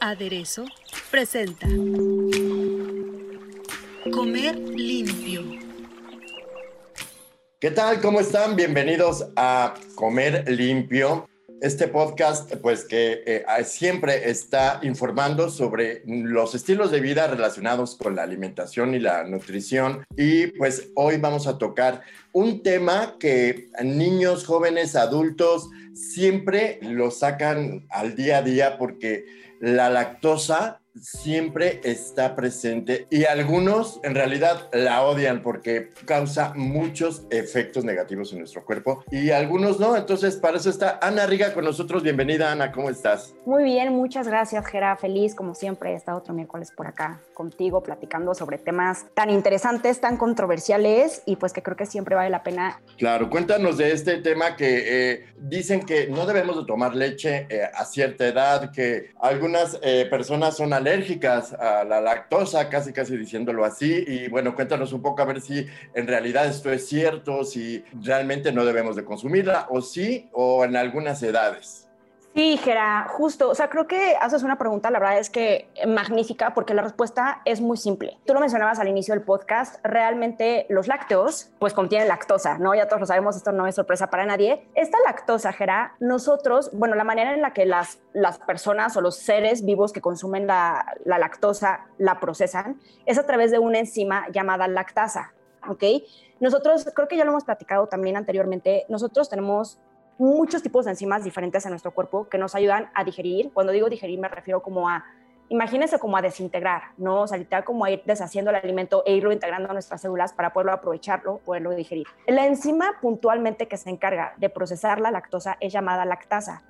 Aderezo presenta Comer limpio. ¿Qué tal? ¿Cómo están? Bienvenidos a Comer limpio. Este podcast, pues que eh, siempre está informando sobre los estilos de vida relacionados con la alimentación y la nutrición. Y pues hoy vamos a tocar un tema que niños, jóvenes, adultos siempre lo sacan al día a día porque la lactosa siempre está presente y algunos en realidad la odian porque causa muchos efectos negativos en nuestro cuerpo y algunos no. Entonces, para eso está Ana Riga con nosotros. Bienvenida, Ana, ¿cómo estás? Muy bien, muchas gracias, Gera. Feliz, como siempre, he estado otro miércoles por acá contigo platicando sobre temas tan interesantes, tan controversiales y pues que creo que siempre vale la pena. Claro, cuéntanos de este tema que eh, dicen que no debemos de tomar leche eh, a cierta edad, que algunas eh, personas son alérgicas a la lactosa, casi casi diciéndolo así. Y bueno, cuéntanos un poco a ver si en realidad esto es cierto, si realmente no debemos de consumirla o sí, o en algunas edades. Sí, Gera, justo. O sea, creo que haces una pregunta, la verdad es que magnífica, porque la respuesta es muy simple. Tú lo mencionabas al inicio del podcast, realmente los lácteos, pues contienen lactosa, ¿no? Ya todos lo sabemos, esto no es sorpresa para nadie. Esta lactosa, Gera, nosotros, bueno, la manera en la que las, las personas o los seres vivos que consumen la, la lactosa la procesan es a través de una enzima llamada lactasa, ¿ok? Nosotros, creo que ya lo hemos platicado también anteriormente, nosotros tenemos muchos tipos de enzimas diferentes en nuestro cuerpo que nos ayudan a digerir. Cuando digo digerir me refiero como a, imagínense como a desintegrar, ¿no? O sea, literal como a ir deshaciendo el alimento e irlo integrando a nuestras células para poderlo aprovecharlo, poderlo digerir. La enzima puntualmente que se encarga de procesar la lactosa es llamada lactasa.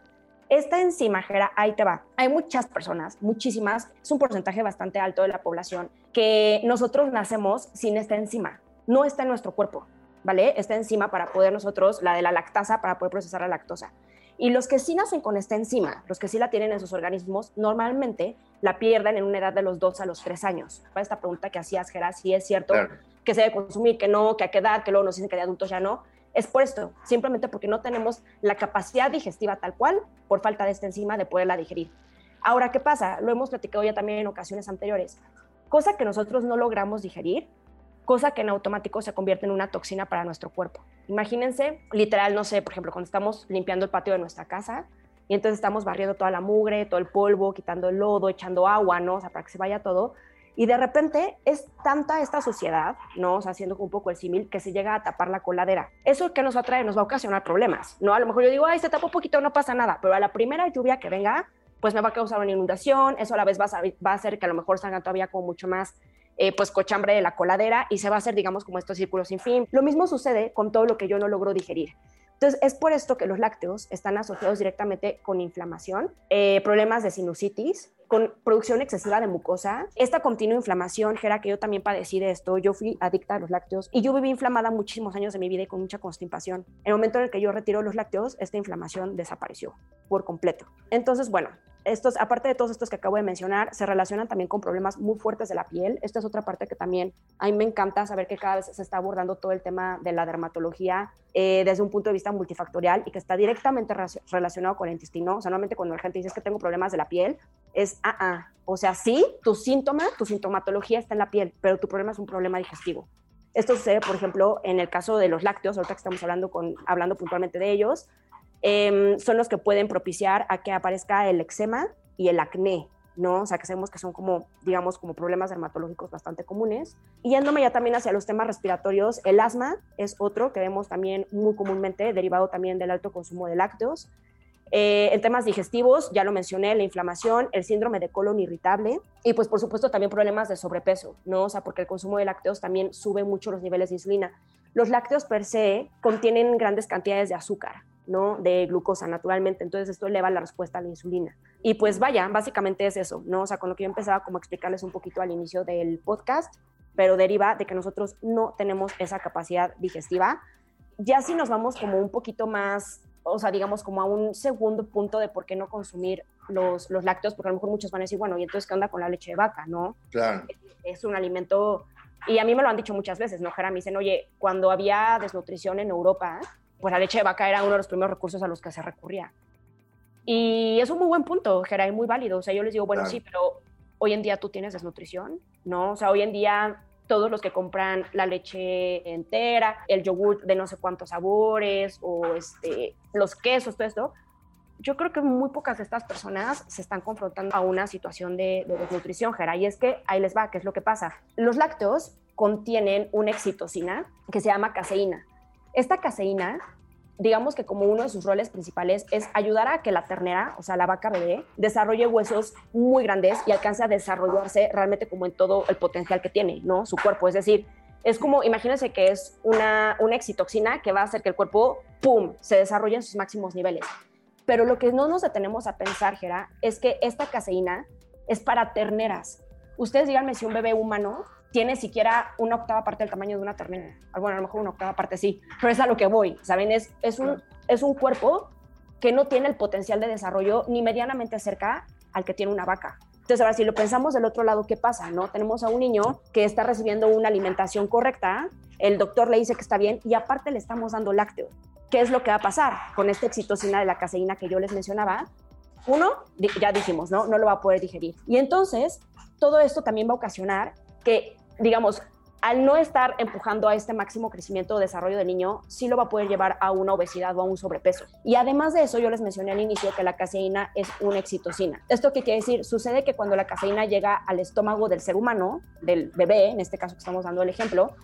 Esta enzima, Jera, ahí te va. Hay muchas personas, muchísimas, es un porcentaje bastante alto de la población, que nosotros nacemos sin esta enzima. No está en nuestro cuerpo. ¿Vale? Esta enzima para poder nosotros, la de la lactasa, para poder procesar la lactosa. Y los que sí nacen con esta enzima, los que sí la tienen en sus organismos, normalmente la pierden en una edad de los 2 a los 3 años. Para esta pregunta que hacías, Gerard, si es cierto que se debe consumir, que no, que a qué edad, que luego nos dicen que de adultos ya no. Es por esto, simplemente porque no tenemos la capacidad digestiva tal cual, por falta de esta enzima, de poderla digerir. Ahora, ¿qué pasa? Lo hemos platicado ya también en ocasiones anteriores. Cosa que nosotros no logramos digerir, cosa que en automático se convierte en una toxina para nuestro cuerpo. Imagínense, literal, no sé, por ejemplo, cuando estamos limpiando el patio de nuestra casa y entonces estamos barriendo toda la mugre, todo el polvo, quitando el lodo, echando agua, ¿no? O sea, para que se vaya todo. Y de repente es tanta esta suciedad, ¿no? O sea, haciendo un poco el símil, que se llega a tapar la coladera. ¿Eso que nos va a traer? Nos va a ocasionar problemas, ¿no? A lo mejor yo digo, ay, se tapó un poquito, no pasa nada, pero a la primera lluvia que venga, pues me va a causar una inundación, eso a la vez va a, va hacer que a lo mejor salgan todavía como mucho más eh, pues cochambre de la coladera y se va a hacer, digamos, como estos círculos sin fin. Lo mismo sucede con todo lo que yo no logro digerir. Entonces, es por esto que los lácteos están asociados directamente con inflamación, eh, problemas de sinusitis, con producción excesiva de mucosa. Esta continua inflamación, era que yo también padecí de esto, yo fui adicta a los lácteos y yo viví inflamada muchísimos años de mi vida y con mucha constipación. En el momento en el que yo retiro los lácteos, esta inflamación desapareció por completo. Entonces, bueno, estos, aparte de todos estos que acabo de mencionar, se relacionan también con problemas muy fuertes de la piel. Esta es otra parte que también a mí me encanta saber que cada vez se está abordando todo el tema de la dermatología eh, desde un punto de vista multifactorial y que está directamente relacionado con el intestino. O sea, normalmente cuando la gente dice que tengo problemas de la piel, es, ah, ah, o sea, sí, tu síntoma, tu sintomatología está en la piel, pero tu problema es un problema digestivo. Esto sucede, por ejemplo, en el caso de los lácteos, ahorita que estamos hablando, con, hablando puntualmente de ellos, Em, son los que pueden propiciar a que aparezca el eczema y el acné, ¿no? O sea, que sabemos que son como, digamos, como problemas dermatológicos bastante comunes. Y yéndome ya también hacia los temas respiratorios, el asma es otro que vemos también muy comúnmente, derivado también del alto consumo de lácteos. Eh, en temas digestivos, ya lo mencioné, la inflamación, el síndrome de colon irritable y pues por supuesto también problemas de sobrepeso, ¿no? O sea, porque el consumo de lácteos también sube mucho los niveles de insulina. los lácteos per se contienen grandes cantidades de azúcar, ¿no? De glucosa naturalmente, entonces esto eleva la respuesta a la insulina. Y pues vaya, básicamente es eso, ¿no? O sea, con lo que yo empezaba como a explicarles un poquito al inicio del podcast, pero deriva de que nosotros no tenemos esa capacidad digestiva. Ya si nos vamos como un poquito más, o sea, digamos como a un segundo punto de por qué no consumir los, los lácteos, porque a lo mejor muchos van a decir, bueno, ¿y entonces qué onda con la leche de vaca, no? Claro. Es un alimento, y a mí me lo han dicho muchas veces, ¿no, Jera? Me dicen, oye, cuando había desnutrición en Europa, pues la leche de vaca era uno de los primeros recursos a los que se recurría. Y es un muy buen punto, Jera, y muy válido. O sea, yo les digo, bueno, Claro. sí, pero hoy en día tú tienes desnutrición, ¿no? O sea, hoy en día todos los que compran la leche entera, el yogur de no sé cuántos sabores, o este, los quesos, todo esto, yo creo que muy pocas de estas personas se están confrontando a una situación de, de desnutrición, Jera. Y es que ahí les va, ¿qué es lo que pasa? Los lácteos contienen una excitocina que se llama caseína. Esta caseína, digamos que como uno de sus roles principales es ayudar a que la ternera, o sea, la vaca bebé, desarrolle huesos muy grandes y alcance a desarrollarse realmente como en todo el potencial que tiene, ¿no? Su cuerpo. Es decir, es como, imagínense que es una, una excitoxina que va a hacer que el cuerpo, ¡pum!, se desarrolle en sus máximos niveles. Pero lo que no nos detenemos a pensar, Gera, es que esta caseína es para terneras. Ustedes díganme si un bebé humano tiene siquiera una octava parte del tamaño de una ternera. Ah, Bueno, a lo mejor una octava parte sí, pero es a lo que voy, ¿saben? Es, es, un, es un cuerpo que no tiene el potencial de desarrollo ni medianamente cerca al que tiene una vaca. Entonces, ahora, si lo pensamos del otro lado, ¿qué pasa? No? Tenemos a un niño que está recibiendo una alimentación correcta, el doctor le dice que está bien y aparte le estamos dando lácteos. ¿Qué es lo que va a pasar con esta excitocina de la caseína que yo les mencionaba? Uno, ya dijimos, ¿no? No lo va a poder digerir. Y entonces, todo esto también va a ocasionar que, digamos, al no estar empujando a este máximo crecimiento o desarrollo del niño, sí lo va a poder llevar a una obesidad o a un sobrepeso. Y además de eso, yo les mencioné al inicio que la caseína es una excitocina. ¿Esto qué quiere decir? Sucede que cuando la caseína llega al estómago del ser humano, del bebé, en este caso que estamos dando el ejemplo,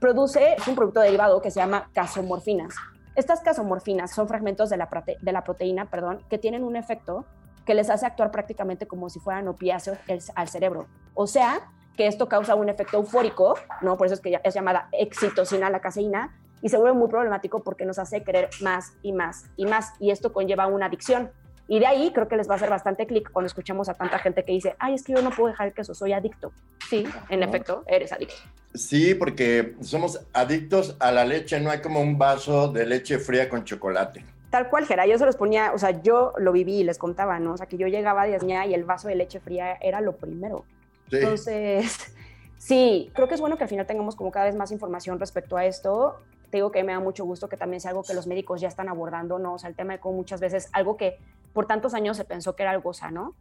produce un producto derivado que se llama casomorfinas. Estas casomorfinas son fragmentos de la, de la proteína perdón, que tienen un efecto que les hace actuar prácticamente como si fueran opiáceos al cerebro. O sea, que esto causa un efecto eufórico, ¿no? Por eso es que es llamada excitocina la caseína, y se vuelve muy problemático porque nos hace querer más y más y más, y esto conlleva una adicción. Y de ahí creo que les va a hacer bastante clic cuando escuchamos a tanta gente que dice, ay, es que yo no puedo dejar el queso, soy adicto. Sí, en ¿No? efecto, eres adicto. Sí, porque somos adictos a la leche, no hay como un vaso de leche fría con chocolate. Tal cual, Gera, yo se los ponía, o sea, yo lo viví y les contaba, ¿no? O sea, que yo llegaba a Diasña y el vaso de leche fría era lo primero. Sí. Entonces, sí, creo que es bueno que al final tengamos como cada vez más información respecto a esto. Te digo que me da mucho gusto que también sea algo que los médicos ya están abordando, ¿no? O sea, el tema de cómo muchas veces algo que por tantos años se pensó que era algo sano,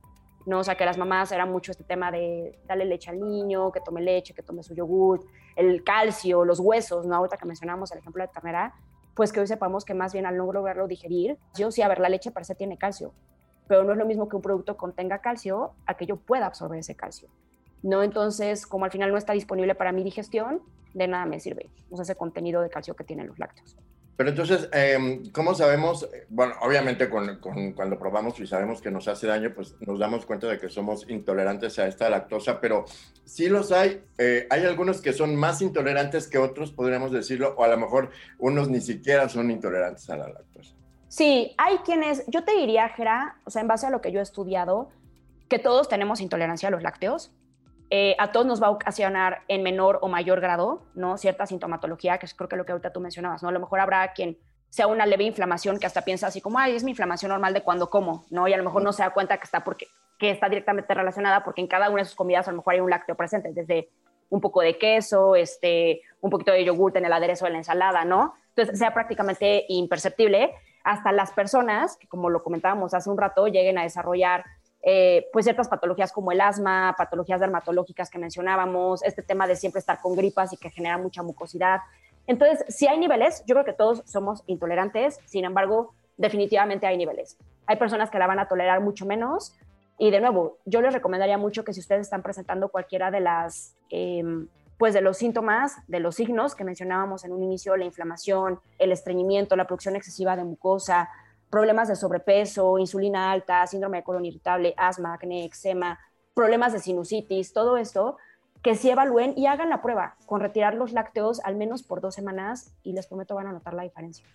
¿no? O sea, que las mamás era mucho este tema de darle leche al niño, que tome leche, que tome su yogur, el calcio, los huesos, ¿no? Ahorita que mencionamos el ejemplo de ternera, pues que hoy sepamos que más bien al no lograrlo digerir, yo sí, a ver, la leche parece tiene calcio, pero no es lo mismo que un producto contenga calcio a que yo pueda absorber ese calcio. ¿No? Entonces, como al final no está disponible para mi digestión, de nada me sirve o sea, ese contenido de calcio que tienen los lácteos. Pero entonces, eh, ¿cómo sabemos? Bueno, obviamente con, con- cuando probamos y sabemos que nos hace daño, pues nos damos cuenta de que somos intolerantes a esta lactosa, pero sí los hay. eh, hay algunos que son más intolerantes que otros, podríamos decirlo, o a lo mejor unos ni siquiera son intolerantes a la lactosa. Sí, hay quienes, yo te diría, Jera, o sea, en base a lo que yo he estudiado, que todos tenemos intolerancia a los lácteos. Eh, a todos nos va a ocasionar en menor o mayor grado, ¿no? Cierta sintomatología, que es creo que lo que ahorita tú mencionabas, ¿no? A lo mejor habrá quien sea una leve inflamación que hasta piensa así como, ay, es mi inflamación normal de cuando como, ¿no? Y a lo mejor no se da cuenta que está, porque, que está directamente relacionada porque en cada una de sus comidas a lo mejor hay un lácteo presente, desde un poco de queso, este, un poquito de yogur en el aderezo de la ensalada, ¿no? Entonces sea prácticamente imperceptible hasta las personas que, como lo comentábamos hace un rato, lleguen a desarrollar eh, pues ciertas patologías como el asma, patologías dermatológicas que mencionábamos, este tema de siempre estar con gripas y que genera mucha mucosidad. Entonces, si hay niveles, yo creo que todos somos intolerantes, sin embargo, definitivamente hay niveles. Hay personas que la van a tolerar mucho menos y de nuevo, yo les recomendaría mucho que si ustedes están presentando cualquiera de las, eh, pues de los síntomas, de los signos que mencionábamos en un inicio, la inflamación, el estreñimiento, la producción excesiva de mucosa, problemas de sobrepeso, insulina alta, síndrome de colon irritable, asma, acné, eczema, problemas de sinusitis, todo esto, que sí evalúen y hagan la prueba con retirar los lácteos al menos por dos semanas y les prometo van a notar la diferencia.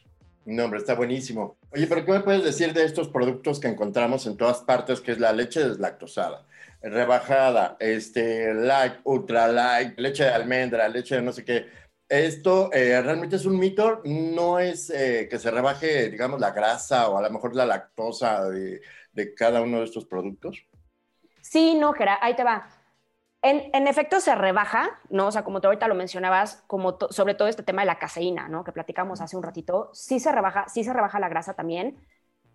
No, hombre, está buenísimo. Oye, pero ¿qué me puedes decir de estos productos que encontramos en todas partes, que es la leche deslactosada, rebajada, este, light, ultra light, leche de almendra, leche de no sé qué? ¿Esto eh, realmente es un mito? ¿No es eh, que se rebaje, digamos, la grasa o a lo mejor la lactosa de, de cada uno de estos productos? Sí, no, Gera, ahí te va. En, efecto se rebaja, ¿no? O sea, como tú ahorita lo mencionabas, como sobre todo este tema de la caseína, ¿no? Que platicamos hace un ratito, sí se rebaja, sí se rebaja la grasa también,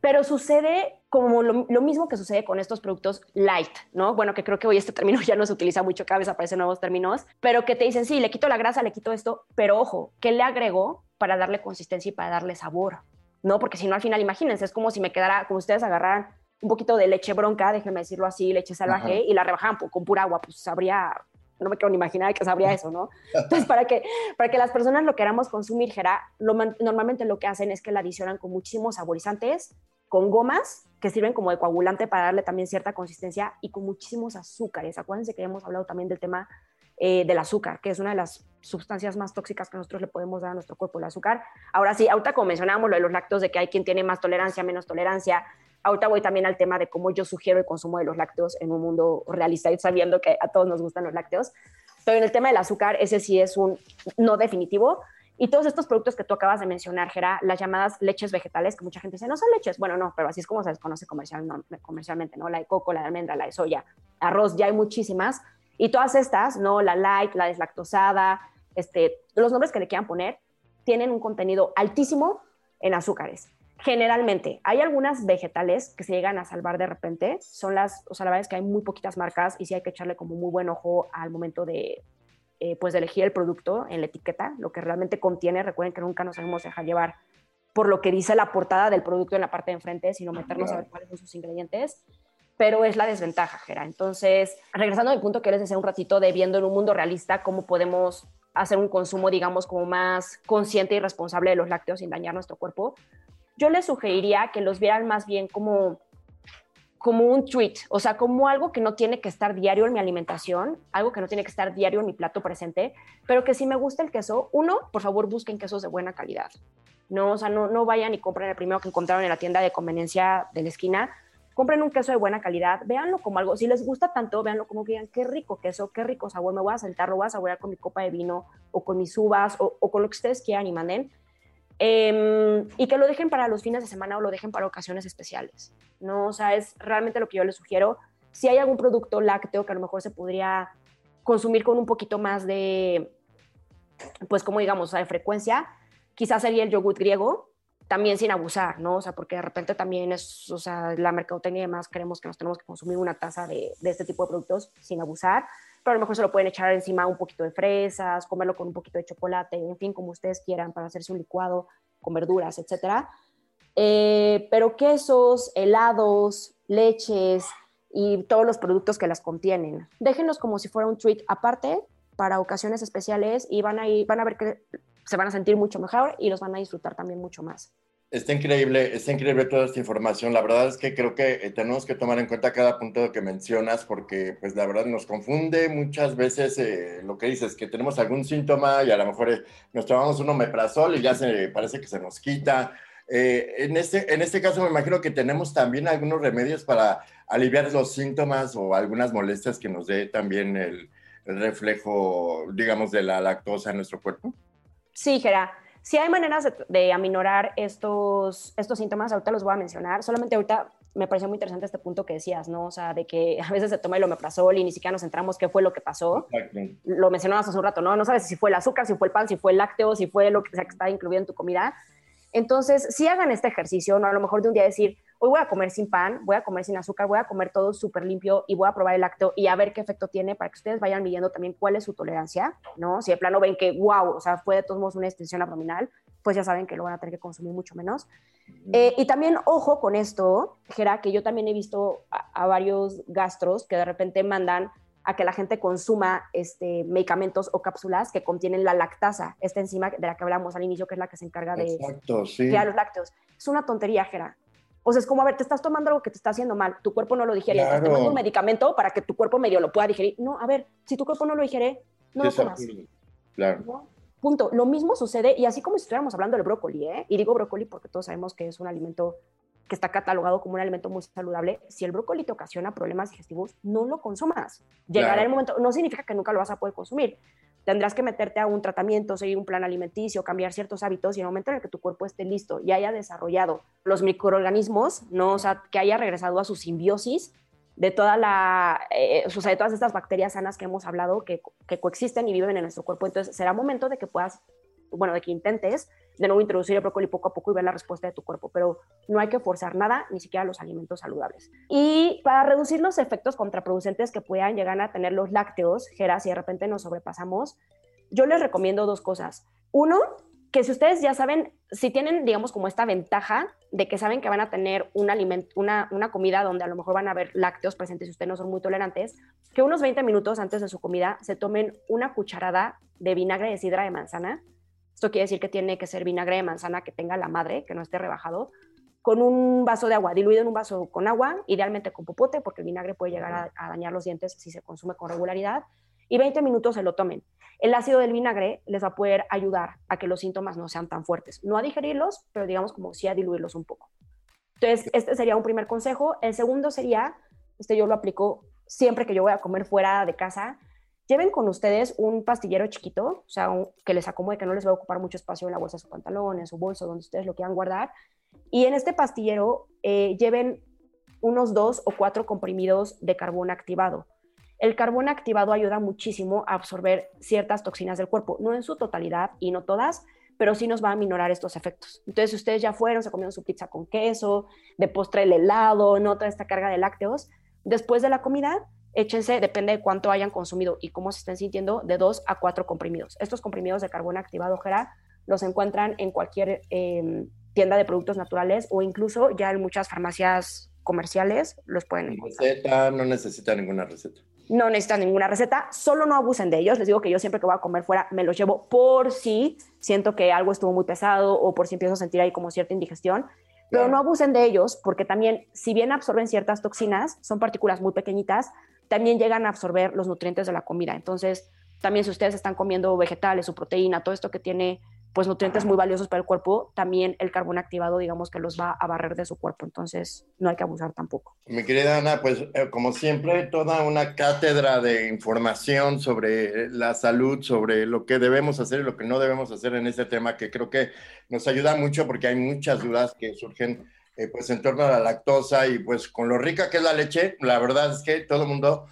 pero sucede como lo, mismo que sucede con estos productos light, ¿no? Bueno, que creo que hoy este término ya no se utiliza mucho, cada vez aparecen nuevos términos, pero que te dicen, sí, le quito la grasa, le quito esto, pero ojo, ¿qué le agrego para darle consistencia y para darle sabor? ¿No? Porque si no, al final, imagínense, es como si me quedara, como ustedes agarraran un poquito de leche bronca, déjenme decirlo así, leche salvaje, y la rebajaban con pura agua, pues sabría, no me quiero ni imaginar que sabría eso, ¿no? Entonces, para que, para que las personas lo queramos consumir, Gera, normalmente lo que hacen es que la adicionan con muchísimos saborizantes, con gomas, que sirven como de coagulante para darle también cierta consistencia, y con muchísimos azúcares. Acuérdense que hemos hablado también del tema eh, del azúcar, que es una de las sustancias más tóxicas que nosotros le podemos dar a nuestro cuerpo, el azúcar. Ahora sí, ahorita como mencionábamos lo de los lácteos, de que hay quien tiene más tolerancia, menos tolerancia, Ahorita voy también al tema de cómo yo sugiero el consumo de los lácteos en un mundo realista y sabiendo que a todos nos gustan los lácteos. Pero en el tema del azúcar, ese sí es un no definitivo. Y todos estos productos que tú acabas de mencionar, Gera, las llamadas leches vegetales, que mucha gente dice, no son leches. Bueno, no, pero así es como se les conoce comercial, comercialmente, ¿no? La de coco, la de almendra, la de soya, arroz, ya hay muchísimas. Y todas estas, ¿no? La light, la deslactosada, este, los nombres que le quieran poner, tienen un contenido altísimo en azúcares. Generalmente, hay algunas vegetales que se llegan a salvar de repente, son las, o sea, la verdad es que hay muy poquitas marcas y sí hay que echarle como muy buen ojo al momento de, eh, pues, de elegir el producto en la etiqueta, lo que realmente contiene, recuerden que nunca nos debemos dejar llevar por lo que dice la portada del producto en la parte de enfrente, sino meternos a ver cuáles son sus ingredientes, pero es la desventaja, Gera. Entonces, regresando al punto que les decía un ratito de viendo en un mundo realista cómo podemos hacer un consumo, digamos, como más consciente y responsable de los lácteos sin dañar nuestro cuerpo, yo les sugeriría que los vieran más bien como, como un treat, o sea, como algo que no tiene que estar diario en mi alimentación, algo que no tiene que estar diario en mi plato presente, pero que si me gusta el queso, uno, por favor busquen quesos de buena calidad. No, o sea, no, no vayan y compren el primero que encontraron en la tienda de conveniencia de la esquina. Compren un queso de buena calidad, véanlo como algo, si les gusta tanto, véanlo como que digan, qué rico queso, qué rico sabor, me voy a sentar, lo voy a saborear con mi copa de vino o con mis uvas o, o con lo que ustedes quieran y manden Em, y que lo dejen para los fines de semana o lo dejen para ocasiones especiales, ¿no? O sea, es realmente lo que yo les sugiero. Si hay algún producto lácteo que a lo mejor se podría consumir con un poquito más de, pues como digamos, de frecuencia, quizás sería el yogur griego, también sin abusar, ¿no? O sea, porque de repente también es, o sea, la mercadotecnia y demás, creemos que nos tenemos que consumir una taza de, de este tipo de productos sin abusar pero a lo mejor se lo pueden echar encima un poquito de fresas, comerlo con un poquito de chocolate, en fin, como ustedes quieran, para hacerse un licuado con verduras, etcétera. Eh, pero quesos, helados, leches y todos los productos que las contienen. Déjenlos como si fuera un treat aparte para ocasiones especiales y van a, ir, van a ver que se van a sentir mucho mejor y los van a disfrutar también mucho más. Está increíble, está increíble toda esta información. La verdad es que creo que eh, tenemos que tomar en cuenta cada punto que mencionas porque pues la verdad nos confunde muchas veces eh, lo que dices, que tenemos algún síntoma y a lo mejor eh, nos tomamos un omeprazol y ya se parece que se nos quita. en, este, en este caso me imagino que tenemos también algunos remedios para aliviar los síntomas o algunas molestias que nos dé también el, el reflejo, digamos, de la lactosa en nuestro cuerpo. Sí, Gera. Si hay maneras de, aminorar estos, estos síntomas, ahorita los voy a mencionar. Solamente ahorita me pareció muy interesante este punto que decías, ¿no? O sea, de que a veces se toma el omeprazol y ni siquiera nos centramos qué fue lo que pasó. Lo mencionabas hace un rato, ¿no? No sabes si fue el azúcar, si fue el pan, si fue el lácteo, si fue lo que sea que está incluido en tu comida. Entonces, si hagan este ejercicio, ¿no? A lo mejor de un día decir, hoy voy a comer sin pan, voy a comer sin azúcar, voy a comer todo súper limpio y voy a probar el lácteo y a ver qué efecto tiene para que ustedes vayan midiendo también cuál es su tolerancia, ¿no? Si de plano ven que, wow, o sea, fue de todos modos una extensión abdominal, pues ya saben que lo van a tener que consumir mucho menos. Eh, y también, ojo con esto, Gera, que yo también he visto a, varios gastros que de repente mandan a que la gente consuma este, medicamentos o cápsulas que contienen la lactasa, esta enzima de la que hablamos al inicio, que es la que se encarga de Exacto, sí. crear los lácteos. Es una tontería, Gera O sea, es como, a ver, te estás tomando algo que te está haciendo mal, tu cuerpo no lo digiere, Claro. estás tomando un medicamento para que tu cuerpo medio lo pueda digerir. No, a ver, si tu cuerpo no lo digiere, no lo absurdo. Claro. ¿no? Punto. Lo mismo sucede, y así como si estuviéramos hablando del brócoli, ¿eh? y digo brócoli porque todos sabemos que es un alimento que está catalogado como un alimento muy saludable, si el brócoli te ocasiona problemas digestivos, no lo consumas. Llegará Claro. el momento, no significa que nunca lo vas a poder consumir. Tendrás que meterte a un tratamiento, seguir un plan alimenticio, cambiar ciertos hábitos y en el momento en el que tu cuerpo esté listo y haya desarrollado los microorganismos, no, o sea, que haya regresado a su simbiosis de toda la, eh, o sea, de todas estas bacterias sanas que hemos hablado que, que coexisten y viven en nuestro cuerpo. Entonces, será momento de que puedas, bueno, de que intentes de nuevo introducir el brócoli poco a poco y ver la respuesta de tu cuerpo, pero no hay que forzar nada, ni siquiera los alimentos saludables. Y para reducir los efectos contraproducentes que puedan llegar a tener los lácteos, Gera, si de repente nos sobrepasamos, yo les recomiendo dos cosas. Uno, que si ustedes ya saben, si tienen, digamos, como esta ventaja de que saben que van a tener un una, una comida donde a lo mejor van a haber lácteos presentes si ustedes no son muy tolerantes, que unos 20 minutos antes de su comida se tomen una cucharada de vinagre de sidra de manzana. Esto quiere decir que tiene que ser vinagre de manzana que tenga la madre, que no esté rebajado, con un vaso de agua, diluido en un vaso con agua, idealmente con popote, porque el vinagre puede llegar a, a dañar los dientes si se consume con regularidad, y 20 minutos se lo tomen. El ácido del vinagre les va a poder ayudar a que los síntomas no sean tan fuertes. No a digerirlos, pero digamos como sí a diluirlos un poco. Entonces, este sería un primer consejo. El segundo sería, este yo lo aplico siempre que yo voy a comer fuera de casa, lleven con ustedes un pastillero chiquito, o sea, que les acomode, que no les va a ocupar mucho espacio en la bolsa de su pantalón, en su bolso, donde ustedes lo quieran guardar. Y en este pastillero eh, lleven unos dos o cuatro comprimidos de carbón activado. El carbón activado ayuda muchísimo a absorber ciertas toxinas del cuerpo, no en su totalidad y no todas, pero sí nos va a minorar estos efectos. Entonces, si ustedes ya fueron, se comieron su pizza con queso, de postre el helado, no toda esta carga de lácteos, después de la comida, échense, depende de cuánto hayan consumido y cómo se estén sintiendo, de dos a cuatro comprimidos. Estos comprimidos de carbón activado, Jera, los encuentran en cualquier eh, tienda de productos naturales o incluso ya en muchas farmacias comerciales los pueden encontrar. Receta, no necesita ninguna receta. No necesitan ninguna receta, solo no abusen de ellos. Les digo que yo siempre que voy a comer fuera me los llevo por si siento que algo estuvo muy pesado o por si empiezo a sentir ahí como cierta indigestión. Pero Claro. no abusen de ellos porque también, si bien absorben ciertas toxinas, son partículas muy pequeñitas, también llegan a absorber los nutrientes de la comida. Entonces, también si ustedes están comiendo vegetales o proteína, todo esto que tiene pues nutrientes muy valiosos para el cuerpo, también el carbón activado, digamos que los va a barrer de su cuerpo. Entonces, no hay que abusar tampoco. Mi querida Ana, pues eh, como siempre, toda una cátedra de información sobre la salud, sobre lo que debemos hacer y lo que no debemos hacer en este tema, que creo que nos ayuda mucho porque hay muchas dudas que surgen eh, pues en torno a la lactosa y pues con lo rica que es la leche, la verdad es que todo el mundo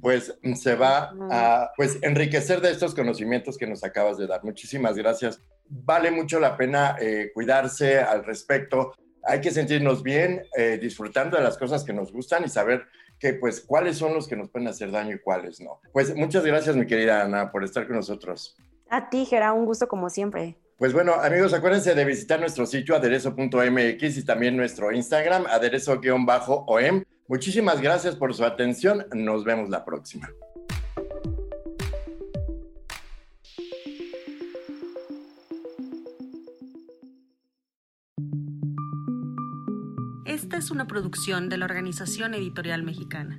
pues se va a pues enriquecer de estos conocimientos que nos acabas de dar. Muchísimas gracias. Vale mucho la pena eh, cuidarse al respecto. Hay que sentirnos bien, eh, disfrutando de las cosas que nos gustan y saber que pues cuáles son los que nos pueden hacer daño y cuáles no. Pues muchas gracias mi querida Ana por estar con nosotros. A ti, Gera, un gusto como siempre. Pues bueno, amigos, acuérdense de visitar nuestro sitio aderezo.mx y también nuestro Instagram, aderezo-om. Muchísimas gracias por su atención. Nos vemos la próxima. Esta es una producción de la Organización Editorial Mexicana.